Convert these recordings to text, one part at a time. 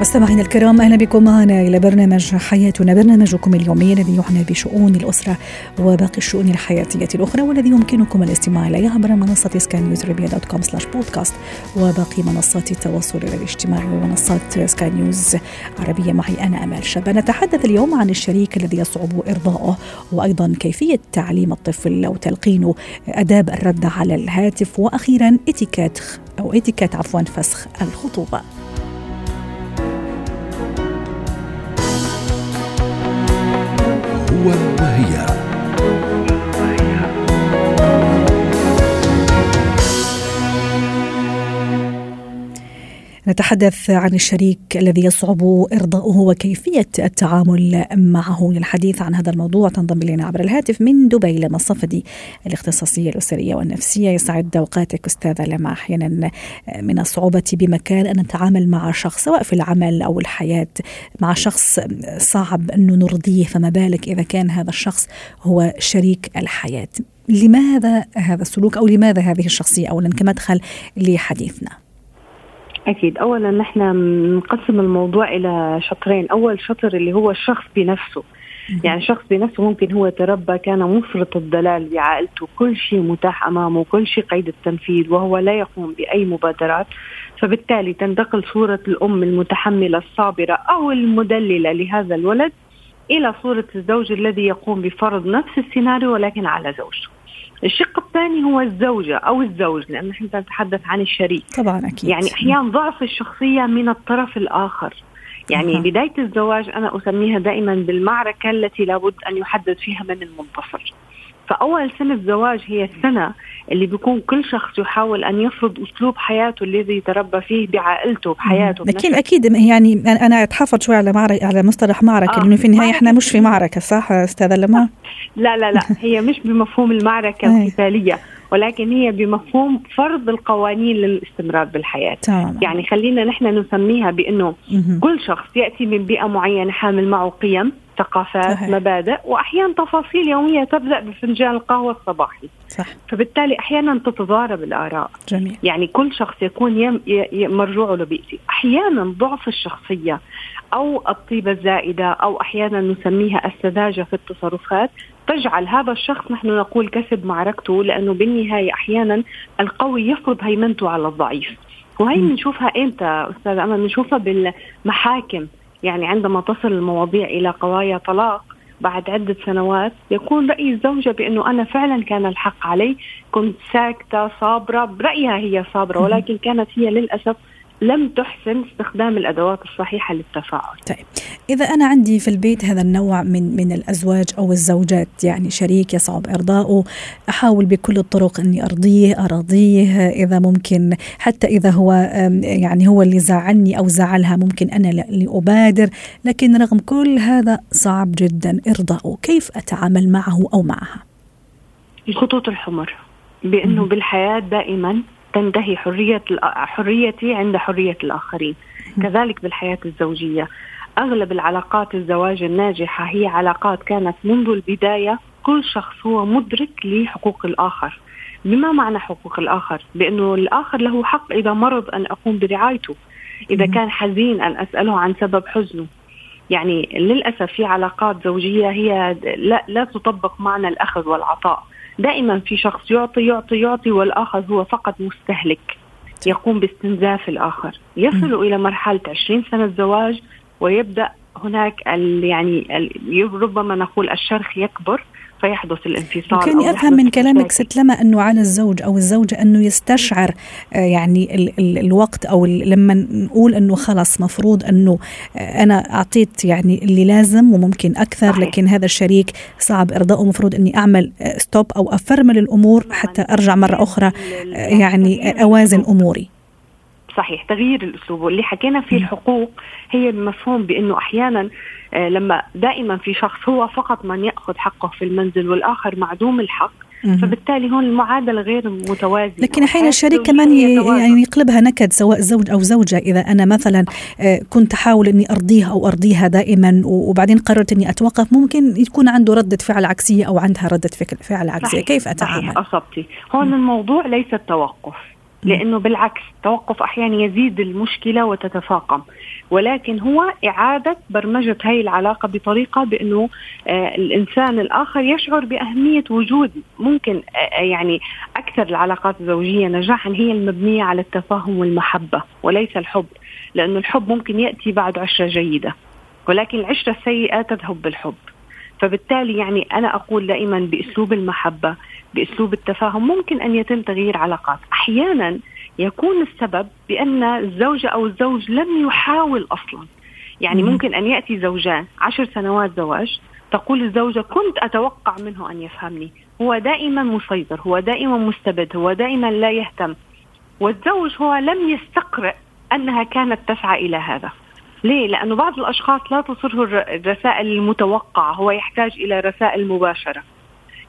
مستمعينا الكرام أهلا بكم معنا إلى برنامج حياتنا. برنامجكم اليومي الذي يعنى بشؤون الأسرة وباقي الشؤون الحياتية الأخرى والذي يمكنكم الاستماع إليه عبر منصة سكاي نيوز dot com slash podcast وباقي منصات التواصل الاجتماعي ومنصات سكاي نيوز عربيه معي أنا أمال شابه نتحدث اليوم عن الشريك الذي يصعب إرضاؤه وأيضا كيفية تعليم الطفل أو تلقينه آداب الرد على الهاتف. وأخيرا اتيكيت أو اتيكيت عفوا فسخ الخطوبة. هو نتحدث عن الشريك الذي يصعب إرضاؤه وكيفية التعامل معه. للحديث عن هذا الموضوع تنضم إلينا عبر الهاتف من دبي لما صفدي الاختصاصية الأسرية والنفسية. يسعد أوقاتك أستاذة لما أحيانا من الصعوبة بمكان أن نتعامل مع شخص سواء في العمل أو الحياة مع شخص صعب أنه نرضيه. فما بالك إذا كان هذا الشخص هو شريك الحياة؟ لماذا هذا السلوك أو لماذا هذه الشخصية أولا كمدخل لحديثنا؟ أكيد. أولا نحن نقسم الموضوع إلى شطرين. أول شطر اللي هو الشخص بنفسه. يعني شخص بنفسه ممكن هو تربى كان مفرط الدلال بعائلته كل شيء متاح أمامه. كل شيء قيد التنفيذ. وهو لا يقوم بأي مبادرات. فبالتالي تنتقل صورة الأم المتحملة الصابرة أو المدللة لهذا الولد إلى صورة الزوج الذي يقوم بفرض نفس السيناريو ولكن على زوجته. الشق الثاني هو الزوجة أو الزوج لأن نحن نتحدث عن الشريك. طبعا أكيد. يعني أحيانا ضعف الشخصية من الطرف الآخر. يعني أه. بداية الزواج أنا أسميها دائما بالمعركة التي لابد أن يحدد فيها من المنتصر. فأول سنة زواج هي السنة اللي بيكون كل شخص يحاول أن يفرض أسلوب حياته الذي تربى فيه بعائلته بحياته لكن أكيد يعني أنا أتحفظ شوي على معركة على مصطلح معركة آه. لأنه في النهاية إحنا مش في معركة صح أستاذة لما؟ لا لا لا هي مش بمفهوم المعركة القتالية ولكن هي بمفهوم فرض القوانين للاستمرار بالحياة تمام. يعني خلينا نحن نسميها بأنه كل شخص يأتي من بيئة معينة حامل معه قيم ثقافات صحيح. مبادئ وأحيانا تفاصيل يومية تبدأ بفنجان القهوة الصباحي. صح. فبالتالي أحيانا تتضارب الآراء. جميل. يعني كل شخص يكون يم ي... مرجوعه لبيئته أحيانا ضعف الشخصية أو الطيبة الزائدة أو أحيانا نسميها السذاجة في التصرفات تجعل هذا الشخص نحن نقول كسب معركته لأنه بالنهاية أحيانا القوي يفرض هيمنته على الضعيف. وهي بنشوفها إمتى أستاذ أمل؟ بنشوفها بالمحاكم. يعني عندما تصل المواضيع إلى قضايا طلاق بعد عدة سنوات يكون رأي الزوجة بأنه أنا فعلا كان الحق علي كنت ساكتة صابرة برأيها هي صابرة ولكن كانت هي للأسف لم تحسن استخدام الأدوات الصحيحة للتفاعل. طيب إذا أنا عندي في البيت هذا النوع من من الأزواج أو الزوجات يعني شريك يصعب إرضاؤه أحاول بكل الطرق إني أرضيه أراضيه إذا ممكن حتى إذا هو يعني هو اللي زعلني أو زعلها ممكن أنا اللي ابادر لكن رغم كل هذا صعب جدا إرضاؤه كيف أتعامل معه أو معها؟ الخطوط الحمر بأنه بالحياة دائما تنتهي حرية حريتي عند حرية الآخرين. كذلك بالحياة الزوجية. أغلب العلاقات الزواج الناجحة هي علاقات كانت منذ البداية كل شخص هو مدرك لحقوق الآخر. بما معنى حقوق الآخر؟ بأنه الآخر له حق إذا مرض أن أقوم برعايته. إذا كان حزين أن أسأله عن سبب حزنه. يعني للأسف في علاقات زوجية هي لا, لا تطبق معنى الأخذ والعطاء. دائما في شخص يعطي يعطي يعطي والآخر هو فقط مستهلك. يقوم باستنزاف الآخر. يصل إلى مرحلة 20 سنة زواج ويبدأ هناك ال يعني ال ربما نقول الشرخ يكبر فيحدث الانفصال كاني افهم من كلامك ست لما أنه على الزوج أو الزوجة أنه يستشعر آه، يعني ال ال الوقت أو لما نقول أنه خلص مفروض أنه آه، أنا أعطيت يعني اللي لازم وممكن أكثر صحيح. لكن هذا الشريك صعب ارضائه مفروض إني أعمل ستوب آه، أو أفرمل الأمور حتى أرجع مرة أخرى يعني أوازن أموري. صحيح تغيير الأسلوب. واللي حكينا فيه الحقوق هي المفهوم بأنه أحيانا لما دائما في شخص هو فقط من يأخذ حقه في المنزل والآخر معدوم الحق فبالتالي هون المعادلة غير متوازنه لكن أحيانا الشريك كمان يعني يقلبها نكد سواء زوج أو زوجة. إذا أنا مثلا آه، كنت أحاول إني أرضيها أو أرضيها دائما وبعدين قررت إني أتوقف ممكن يكون عنده رده فعل عكسية أو عندها رده فعل عكسية. صحيح. كيف أتعامل؟ صحيح أصبتي. هون الموضوع ليس التوقف. لأنه بالعكس التوقف أحيانا يزيد المشكلة وتتفاقم. ولكن هو إعادة برمجة هاي العلاقة بطريقة بأنه آه الإنسان الآخر يشعر بأهمية وجود ممكن آه يعني أكثر العلاقات الزوجية نجاحا هي المبنية على التفاهم والمحبة وليس الحب لأنه الحب ممكن يأتي بعد عشرة جيدة ولكن العشرة السيئة تذهب بالحب. فبالتالي يعني أنا أقول دائما بأسلوب المحبة بأسلوب التفاهم ممكن أن يتم تغيير علاقات. أحيانا يكون السبب بأن الزوجه أو الزوج لم يحاول أصلا. يعني ممكن أن يأتي زوجان عشر سنوات زواج تقول الزوجة كنت أتوقع منه أن يفهمني. هو دائما مسيطر هو دائما مستبد هو دائما لا يهتم. والزوج هو لم يستقرئ أنها كانت تسعى إلى هذا. ليه؟ لأنه بعض الأشخاص لا تصره الرسائل المتوقعة هو يحتاج إلى رسائل مباشرة.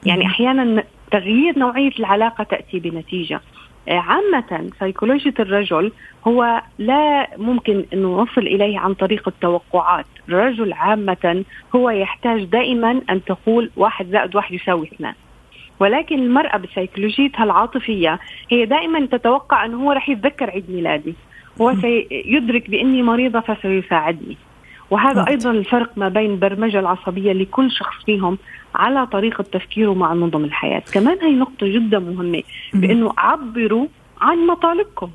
يعني أحيانا تغيير نوعية العلاقة تأتي بنتيجة. آه، عامة سيكولوجية الرجل هو لا ممكن أنه نصل إليه عن طريق التوقعات. الرجل عامة هو يحتاج دائما أن تقول واحد زائد واحد يساوي اثنان. ولكن المرأة بسيكولوجيتها العاطفية هي دائما تتوقع أنه هو رح يتذكر عيد ميلادي. هو سيدرك بأني مريضة فسيساعدني. وهذا أيضا الفرق ما بين البرمجة العصبية لكل شخص فيهم على طريقة تفكيره مع نظم الحياة. كمان هي نقطة جدا مهمة بأنه عبروا عن مطالبكم.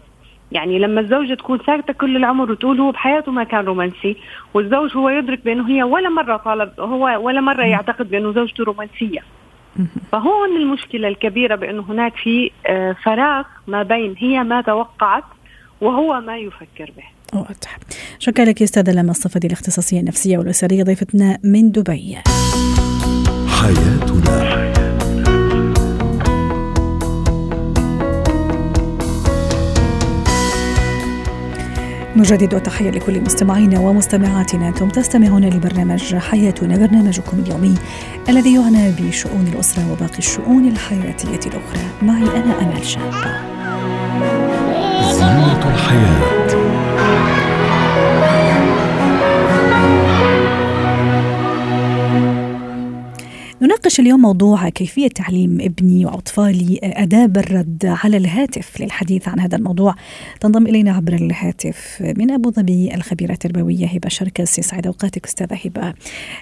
يعني لما الزوجة تكون ساكتة كل العمر وتقول هو بحياته ما كان رومانسي والزوج هو يدرك بأنه هي ولا مرة طالب هو ولا مرة يعتقد بأنه زوجته رومانسية. فهون المشكلة الكبيرة بأنه هناك في آه، فراغ ما بين هي ما توقعت وهو ما يفكر به. واضح. شكرا لك أستاذة لما الصفدي الاختصاصية النفسية والأسرية ضيفتنا من دبي. حياتنا. نجدد تحية لكل مستمعينا ومستمعاتنا. أنتم تستمعون لبرنامج حياتنا برنامجكم اليومي الذي يعنى بشؤون الأسرة وباقي الشؤون الحياتية الأخرى. معي أنا أمل شاب زينة الحياة. نناقش اليوم موضوع كيفية تعليم ابني وأطفالي آداب الرد على الهاتف للحديث عن هذا الموضوع. تنضم إلينا عبر الهاتف من أبو ظبي الخبيرة التربوية هبة شركس يسعد أوقاتك أستاذة هبة.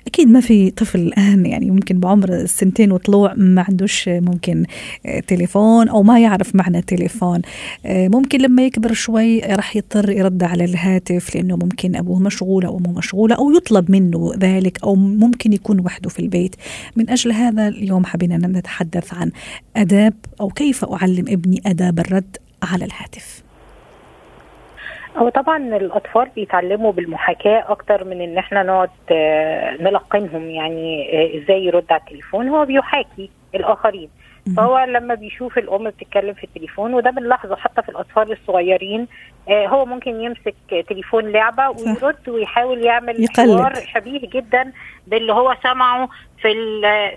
أكيد ما في طفل الآن يعني ممكن بعمر السنتين وطلوع ما عندوش ممكن تليفون أو ما يعرف معنى تليفون. ممكن لما يكبر شوي راح يضطر يرد على الهاتف لأنه ممكن أبوه مشغول أو أمه مشغولة أو يطلب منه ذلك أو ممكن يكون وحده في البيت. من أجل هذا اليوم حبينا نتحدث عن آداب أو كيف أعلم ابني آداب الرد على الهاتف. هو طبعا الأطفال بيتعلموا بالمحاكاة أكتر من إن إحنا نقعد آه، نلقنهم يعني آه، إزاي يرد على التليفون. هو بيحاكي الآخرين. فهو لما بيشوف الأم بتتكلم في التليفون وده بنلاحظه حتى في الأطفال الصغيرين آه هو ممكن يمسك تليفون لعبة ويرد ويحاول يعمل حوار شبيه جدا باللي هو سمعه في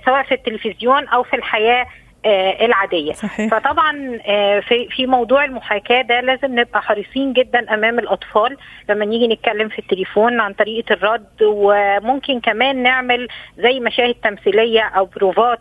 سواء في التلفزيون أو في الحياة آه العادية. صحيح. فطبعا آه في في موضوع المحاكاة ده لازم نبقى حريصين جدا أمام الأطفال لما نيجي نتكلم في التليفون عن طريقة الرد وممكن كمان نعمل زي مشاهد تمثيلية أو بروفات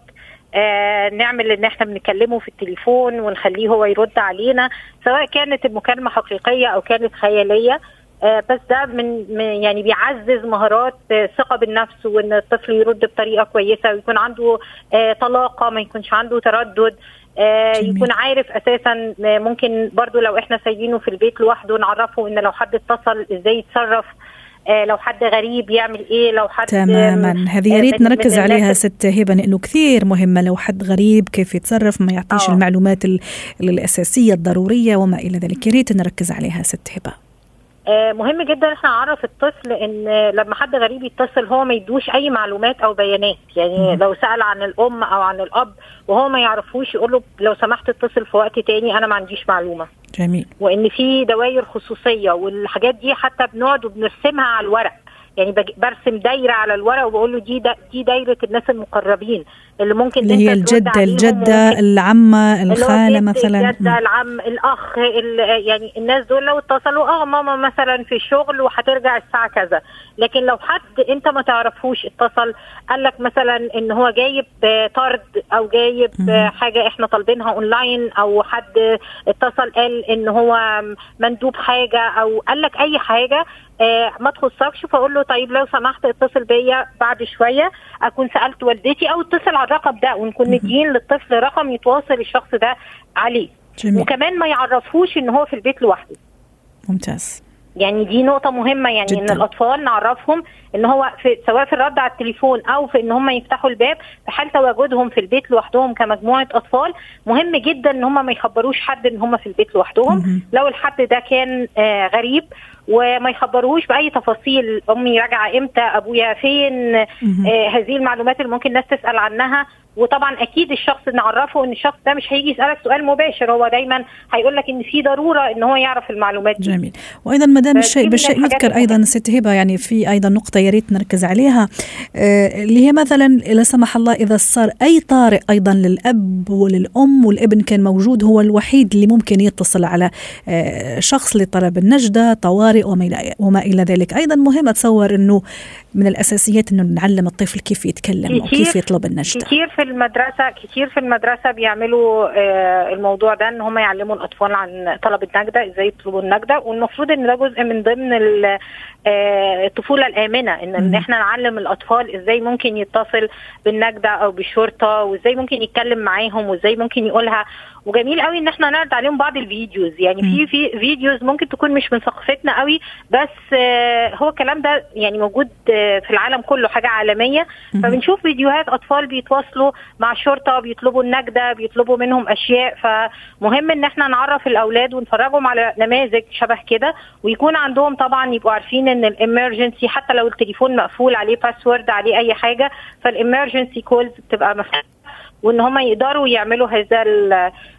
آه نعمل إن إحنا بنكلمه في التليفون ونخليه هو يرد علينا سواء كانت المكالمة حقيقية أو كانت خيالية. آه بس ده من يعني بيعزز مهارات الثقه بالنفس وإن الطفل يرد بطريقة كويسة ويكون عنده آه طلاقة ما يكونش عنده تردد. آه يكون عارف أساسا ممكن برضو لو إحنا سايبينه في البيت لوحده نعرفه إن لو حد اتصل إزاي يتصرف. آه، لو حد غريب يعمل إيه لو حد تماما. هذه يا ريت نركز عليها ست هبة لأنه كثير مهمة. لو حد غريب كيف يتصرف ما يعطيش أوه. المعلومات الأساسية الضرورية وما إلى ذلك. يا ريت نركز عليها ست هبة. آه، مهم جدا إحنا نعرف الطفل إن لما حد غريب يتصل هو ما يدوش أي معلومات أو بيانات. يعني لو سأل عن الأم أو عن الأب وهو ما يعرفوش يقول له لو سمحت اتصل في وقت تاني أنا ما عنديش معلومة. جميل. وإن في دوائر خصوصية والحاجات دي حتى بنقعد وبنرسمها على الورق. يعني برسم دايرة على الورق وبقول له دي دا دي دايرة الناس المقربين. اللي ممكن اللي هي الجدة الجدة العمة الخالة مثلا. الجدة العم الأخ ال- يعني الناس دول لو اتصلوا آه ماما مثلا في الشغل وهترجع الساعة كذا. لكن لو حد أنت ما تعرفوش اتصل قال لك مثلا إن هو جايب طرد أو جايب حاجة إحنا طالبينها أونلاين أو حد اتصل قال إن هو مندوب حاجة أو قال لك أي حاجة آه، ما تخصكش فأقول له طيب لو سمحت اتصل بيا بعد شوية. أكون سألت والدتي أو اتصل على الرقم ده ونكون مدين للطفل رقم يتواصل الشخص ده عليه. جميل. وكمان ما يعرفوش إن هو في البيت لوحده. ممتاز. يعني دي نقطة مهمة يعني جداً. ان الأطفال نعرفهم إن هو في سواء في الرد على التليفون أو في إن هم يفتحوا الباب في حال تواجدهم في البيت لوحدهم كمجموعة أطفال. مهم جدا إن هم ما يخبروش حد إن هم في البيت لوحدهم. لو الحد ده كان آه غريب وما يخبروهوش بأي تفاصيل. أمي راجعة إمتى؟ أبويا فين. آه هذه المعلومات اللي ممكن الناس تسأل عنها. وطبعا أكيد الشخص نعرفه إن الشخص ده مش هيجي يسألك سؤال مباشر. هو دايما هيقول لك إن في ضرورة إن هو يعرف المعلومات دي. جميل. وأيضا ما دام الشيء بالشيء يذكر أيضا. ست هبة يعني في أيضا نقطة يا ريت نركز عليها. آه، اللي هي مثلا لا سمح الله إذا صار أي طارئ أيضا للأب وللأم والابن كان موجود هو الوحيد اللي ممكن يتصل على آه، شخص لطلب النجدة طوارئ وما إلى وما إلى ذلك. أيضا مهم أتصور إنه من الأساسيات إنه نعلم الطفل كيف يتكلم وكيف يطلب النجدة. كتير في المدرسة كتير في المدرسة بيعملوا آه، الموضوع ده إن هم يعلموا الأطفال عن طلب النجدة إزاي يطلبوا النجدة. والمفروض إن ده جزء من ضمن آه، الطفولة الآمنة ان إن. إحنا نعلم الأطفال إزاي ممكن يتصل بالنجدة أو بالشرطة وإزاي ممكن يتكلم معاهم وإزاي ممكن يقولها. وجميل قوي إن إحنا نعرض عليهم بعض ال videos. يعني في في videos ممكن تكون مش من ثقافتنا قوي بس آه، هو الكلام ده يعني موجود آه، في العالم كله حاجة عالمية. مهم. فبنشوف فيديوهات أطفال بيتواصلوا مع الشرطة بيطلبوا النجدة بيطلبوا منهم أشياء. فمهم إن إحنا نعرف الأولاد ونفرجهم على نماذج شبه كده ويكون عندهم طبعا يبقوا عارفين إن ال emergency حتى لو التليفون مقفول عليه password عليه أي حاجة فال emergency calls بتبقى مفتوحة. وان هم يقدروا يعملوا هذا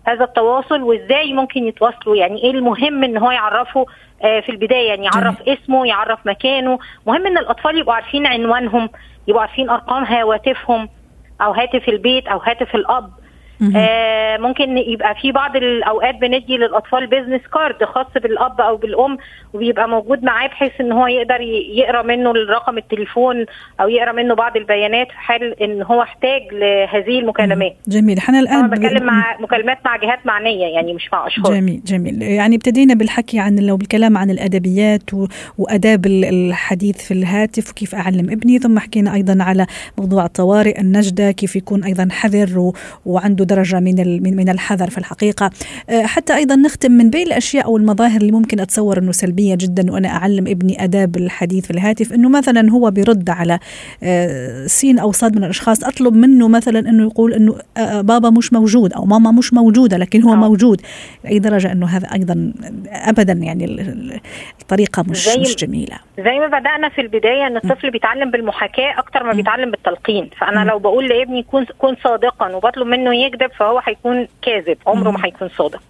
هذا التواصل وازاي ممكن يتواصلوا. يعني إيه المهم ان هو يعرفه آه، في البداية يعني يعرف اسمه يعرف مكانه. مهم ان الاطفال يبقوا عارفين عنوانهم يبقوا عارفين ارقام هواتفهم أو هاتف البيت أو هاتف الاب. آه ممكن يبقى في بعض الأوقات بندي للأطفال business card خاص بالأب أو بالأم وبيبقى موجود معاه بحيث إن هو يقدر يقرأ منه الرقم التليفون أو يقرأ منه بعض البيانات في حال إن هو احتاج لهذه المكالمات. جميل. إحنا الآن أنا بتكلم مع مكالمات مع جهات معنية يعني مش مع أشخاص. جميل جميل. يعني ابتدينا بالحكي عن لو بالكلام عن الأدبيات و- وأداب ال- الحديث في الهاتف وكيف أعلم ابني. ثم حكينا أيضا على موضوع الطوارئ النجدة كيف يكون أيضا حذر و- وعنده درجة من من الحذر في الحقيقة. آه، حتى أيضا نختم من بين الأشياء أو المظاهر اللي ممكن أتصور أنه سلبية جدا وأنا أعلم ابني آداب الحديث في الهاتف أنه مثلا هو بيرد على آه، سين أو صاد من الأشخاص أطلب منه مثلا أنه يقول أنه آه، بابا مش موجود أو ماما مش موجودة لكن هو. موجود. لاي درجة أنه هذا أيضا ابدا يعني ال- ال- الطريقة مش مش جميلة. زي ما بدأنا في البداية إن الطفل بيتعلم بالمحاكاة أكتر ما بيتعلم بالتلقين. فأنا لو بقول لابني كون كون صادقا وبطلب منه يكذب فهو هيكون كاذب. عمره ما هيكون صادق.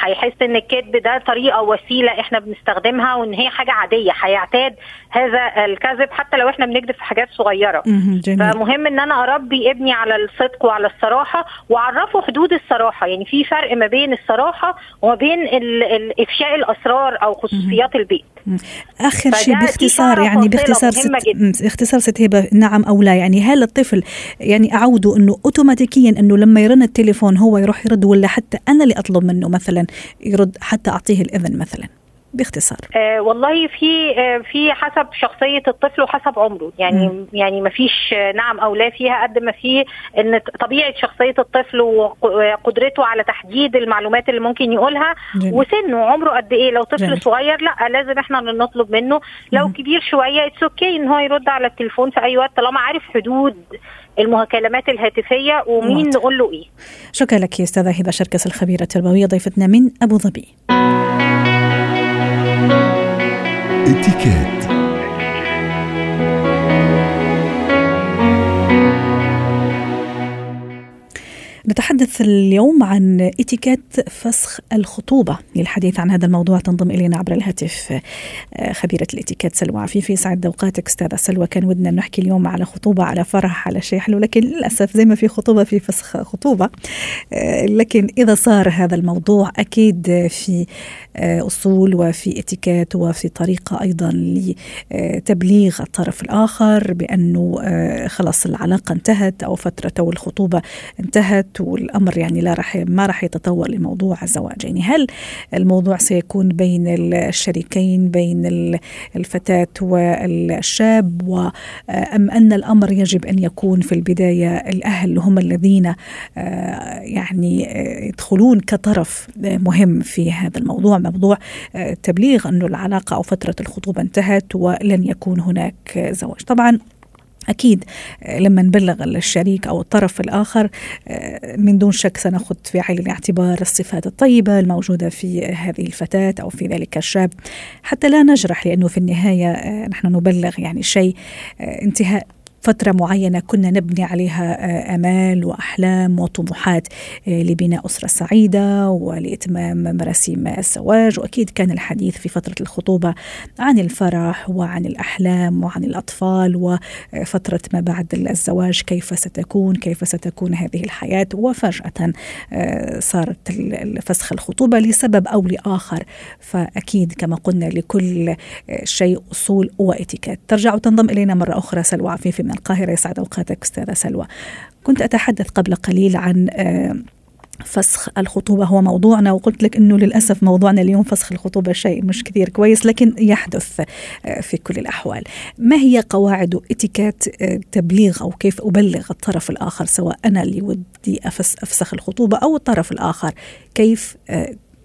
هيحس إن الكذب ده طريقة وسيلة إحنا بنستخدمها وإن هي حاجة عادية. هيعتاد هذا الكذب حتى لو إحنا بنكذب في حاجات صغيرة. جميل. فمهم إن أنا أربي ابني على الصدق وعلى الصراحة وأعرفه حدود الصراحة. يعني في فرق ما بين الصراحة وما بين إفشاء الأسرار أو خصوصيات البيت. آخر شيء باختصار يعني باختصار ست. باختصار ست هبة نعم أو لا. يعني هل الطفل يعني أعوده إنه اوتوماتيكيا إنه لما يرن التليفون هو يروح يرد ولا حتى أنا اللي أطلب منه مثلا يرد حتى أعطيه الاذن مثلا. باختصار آه والله في آه في حسب شخصية الطفل وحسب عمره يعني. م. يعني ما فيش نعم أو لا فيها قد ما في إن طبيعة شخصية الطفل وقدرته على تحديد المعلومات اللي ممكن يقولها جميل. وسنه عمره قد إيه لو طفل جميل. صغير لا لازم إحنا نطلب منه لو مم. كبير شوية it's okay إن هو يرد على التليفون في أي وقت طالما عارف حدود المكالمات الهاتفية ومين. نقول له إيه شكرا لك يا أستاذة هبه شركس الخبيرة التربوية ضيفتنا من أبو ظبي Étiquette. نتحدث اليوم عن إتيكيت فسخ الخطوبة. للحديث عن هذا الموضوع تنضم إلينا عبر الهاتف آه، خبيرة الإتيكيت سلوى عفيفي. سعد أوقاتك أستاذة سلوى. كان ودنا نحكي اليوم على خطوبة على فرح على شيء حلو لكن للأسف زي ما في خطوبة في فسخ خطوبة. آه، لكن إذا صار هذا الموضوع أكيد في آه، أصول وفي إتيكيت وفي طريقة أيضا لتبليغ الطرف الآخر بأنه خلاص العلاقة انتهت أو فترة الخطوبة انتهت والأمر يعني لا راح ما راح يتطور لموضوع الزواج. يعني هل الموضوع سيكون بين الشريكين بين الفتاة والشاب ام أن الأمر يجب أن يكون في البداية الأهل هم الذين آه، يعني آه، يدخلون كطرف مهم في هذا الموضوع موضوع آه، تبليغ انه العلاقة أو فترة الخطوبة انتهت ولن يكون هناك زواج. طبعا أكيد آه، لما نبلغ الشريك أو الطرف الآخر آه، من دون شك سنأخذ في عين الاعتبار الصفات الطيبة الموجودة في هذه الفتاة أو في ذلك الشاب. حتى لا نجرح لأنه في النهاية آه، نحن نبلغ يعني شيء انتهاء فترة معينة كنا نبني عليها آه، آمال وأحلام وطموحات آه، لبناء أسرة سعيدة ولإتمام مراسيم الزواج. وأكيد كان الحديث في فترة الخطوبة عن الفرح وعن الأحلام وعن الأطفال وفترة ما بعد الزواج كيف ستكون كيف ستكون هذه الحياة. وفجأة آه، صارت فسخ الخطوبة لسبب أو لآخر. فأكيد كما قلنا لكل شيء أصول وإتيكيت. ترجع وتنضم إلينا مرة أخرى سلوى عفيفي من القاهرة يسعد أوقاتك أستاذة سلوى. كنت أتحدث قبل قليل عن آه، فسخ الخطوبة. هو موضوعنا وقلت لك أنه للأسف موضوعنا اليوم فسخ الخطوبة شيء مش كثير كويس لكن يحدث آه، في كل الأحوال. ما هي قواعد اتيكيت آه، تبليغ أو كيف أبلغ الطرف الآخر سواء أنا اللي ودي أفسخ الخطوبة أو الطرف الآخر؟ كيف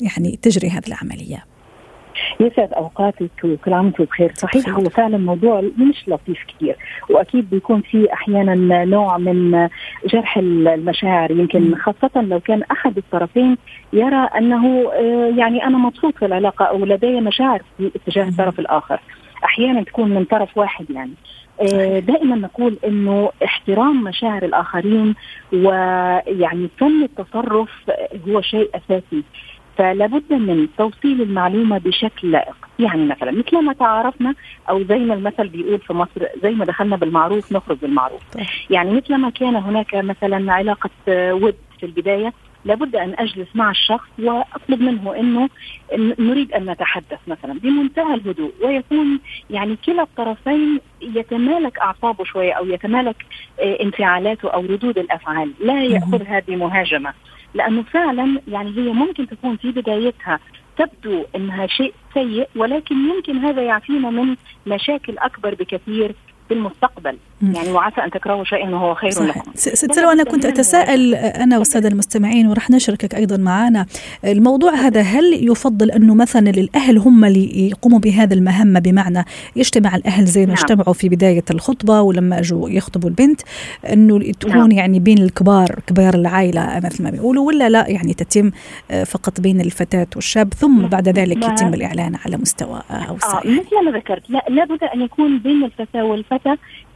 يعني تجري هذه العملية؟ يسعد أوقاتك وكل عام وأنتم بخير صحيح هو فعلا موضوع مش لطيف كثير وأكيد بيكون في أحيانا نوع من جرح المشاعر. يمكن خاصة لو كان أحد الطرفين يرى أنه آه، يعني أنا مبسوط في العلاقة أو لدي مشاعر في اتجاه الطرف الآخر. أحيانا تكون من طرف واحد يعني. آه، دائما نقول إنه احترام مشاعر الآخرين ويعني فن التصرف هو شيء أساسي. فلا بد من توصيل المعلومة بشكل لائق. يعني مثلا مثل ما تعارفنا أو زي ما المثل بيقول في مصر زي ما دخلنا بالمعروف نخرج بالمعروف. يعني مثل ما كان هناك مثلا علاقة ود في البداية لابد أن أجلس مع الشخص وأطلب منه إنه نريد أن نتحدث مثلا بمنتهى الهدوء. ويكون يعني كلا الطرفين يتمالك أعصابه شوية أو يتمالك آه، انفعالاته أو ردود الأفعال، لا يأخذها بمهاجمة، لأنه فعلا يعني هي ممكن تكون في بدايتها تبدو إنها شيء سيء ولكن يمكن هذا يعفينا من مشاكل أكبر بكثير في المستقبل يعني وعسى أن تكرهوا شيئا وهو خير صحيح. لكم ست سلوى أنا كنت أتساءل أنا والسادة المستمعين وراح نشركك أيضا معنا الموضوع هذا هل يفضل أنه مثلا الأهل هم اللي يقوموا بهذا المهمة بمعنى يجتمع الأهل زي ما نعم. اجتمعوا في بداية الخطبة ولما أجوا يخطبوا البنت أنه تكون نعم. يعني بين الكبار كبار العائلة مثل ما بيقولوا ولا لا يعني تتم آه، فقط بين الفتاة والشاب ثم نعم. بعد ذلك يتم الإعلان على مستوى اوسع آه مثل ما ذكرت لا لابد أن يكون بين الفتاة والفتى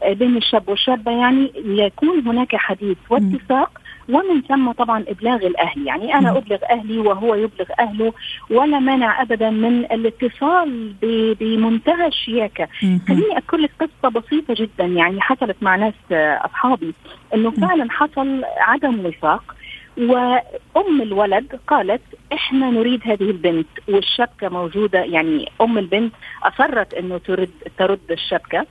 بين الشاب والشابة يعني يكون هناك حديث واتفاق ومن ثم طبعا إبلاغ الأهل. يعني أنا أبلغ أهلي وهو يبلغ أهله ولا مانع ابدا من الاتصال بمنتهى الشياكة. خليني اذكر لك قصة بسيطة جدا يعني حصلت مع ناس أصحابي. إنه فعلا حصل عدم وفاق وأم الولد قالت إحنا نريد هذه البنت والشبكة موجودة يعني أم البنت أصرت إنه ترد ترد الشبكة.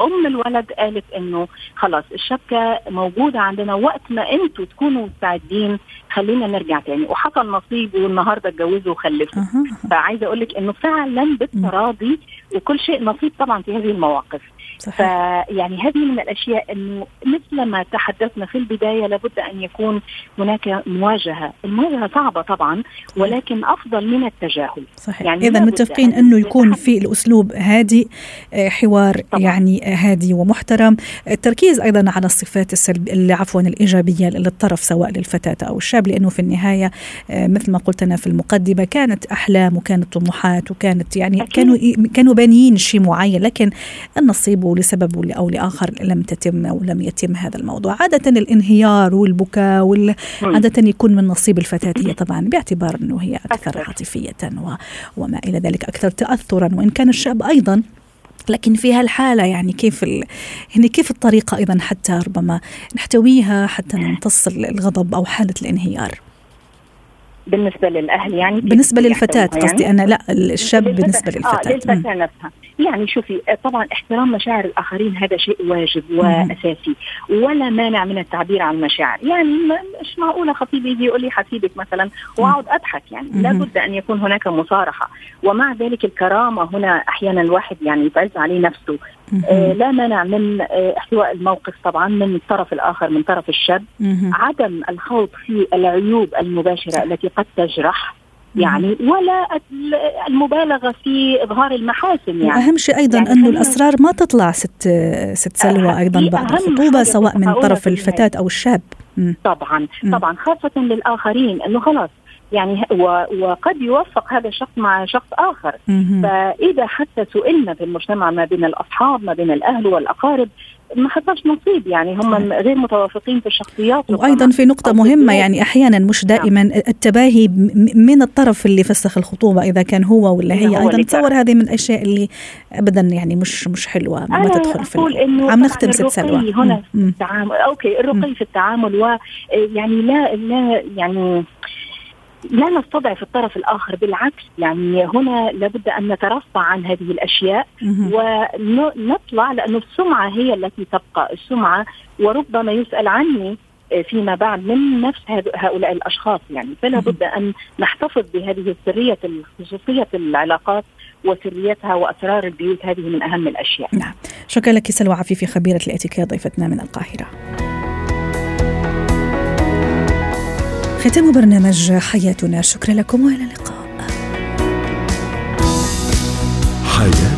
أم الولد قالت إنه خلاص الشبكة موجودة عندنا وقت ما أنتم تكونوا مستعدين خلينا نرجع تاني. وحصل نصيب والنهاردة اتجوزوا وخلفوا. فعايزة أقول لك إنه فعلا بالتراضي وكل شيء نصيب طبعا في هذه المواقف. صحيح. فيعني هذه من الأشياء إنه مثل ما تحدثنا في البداية لابد أن يكون هناك مواجهة، المواجهة صعبة طبعا ولكن أفضل من التجاهل. صحيح. يعني اذا متفقين إنه يكون في الأسلوب هادي آه، حوار يعني هادي ومحترم. التركيز أيضا على الصفات السلبيه عفوا الإيجابية للطرف سواء للفتاة أو الشاب لأنه في النهاية آه، مثل ما قلت أنا في المقدمة كانت أحلام وكانت طموحات وكانت يعني أكيد. كانوا كانوا بانيين شيء معين لكن النصيب لسبب أو لآخر لم تتم أو لم يتم هذا الموضوع. عادة الانهيار والبكاء وال... عادة يكون من نصيب الفتاه هي طبعا باعتبار أنه هي أكثر عاطفية و... وما إلى ذلك أكثر تاثرا. وإن كان الشاب أيضا لكن في هالحالة يعني كيف ال... يعني كيف الطريقة أيضا حتى ربما نحتويها حتى نمتص الغضب أو حالة الانهيار؟ بالنسبة للأهل يعني بالنسبة للفتاة قصدي يعني؟ أنا لا الشاب بالنسبة للفتاة. آه للفتاه نفسها. يعني شوفي طبعا احترام مشاعر الآخرين هذا شيء واجب وأساسي. ولا مانع من التعبير عن المشاعر. يعني مش معقولة خطيبي يجي يقول لي حسيبك مثلا وأقعد أضحك. يعني لابد أن يكون هناك مصارحة. ومع ذلك الكرامة هنا أحيانا الواحد يعني يتعز عليه نفسه. آه لا مانع من آه احتواء الموقف طبعا من الطرف الآخر من طرف الشاب. عدم الخوض في العيوب المباشرة التي قد تجرح يعني ولا المبالغة في إظهار المحاسن يعني. واهم شيء أيضا يعني انه الأسرار ما تطلع ست ست سلوى أيضا بعد الخطوبة سواء من طرف الفتاة أو الشاب. طبعا طبعا خاصة للآخرين إنه خلاص يعني وقد يوفق هذا الشخص مع شخص آخر. فإذا حتى سئلنا في المجتمع ما بين الأصحاب ما بين الأهل والأقارب ما حصلش نصيب. يعني هم غير متوافقين في الشخصيات وأيضا في نقطة مهمة يعني أحيانا مش نعم. دائما التباهي من الطرف اللي فسخ الخطوبة إذا كان هو ولا هي. أيضا تصور هذه من الأشياء اللي ابدا يعني مش مش حلوة ما تدخل في إنه عم نختم ست سلوى. هنا في التعامل. أوكي الرقي في التعامل ويعني لا لا يعني لا نستضعف الطرف الآخر بالعكس يعني هنا لابد أن نترفع عن هذه الأشياء ونطلع لأنه السمعة هي التي تبقى السمعة وربما يسأل عني فيما بعد من نفس هؤلاء الأشخاص يعني فلا بد أن نحتفظ بهذه السرية خصوصية العلاقات وسريتها وأسرار البيوت هذه من أهم الأشياء. نعم. شكرا لك سلوى عفيفي خبيرة الاتيكيت ضيفتنا من القاهرة. ختام برنامج حياتنا. شكرا لكم وإلى اللقاء. حياتنا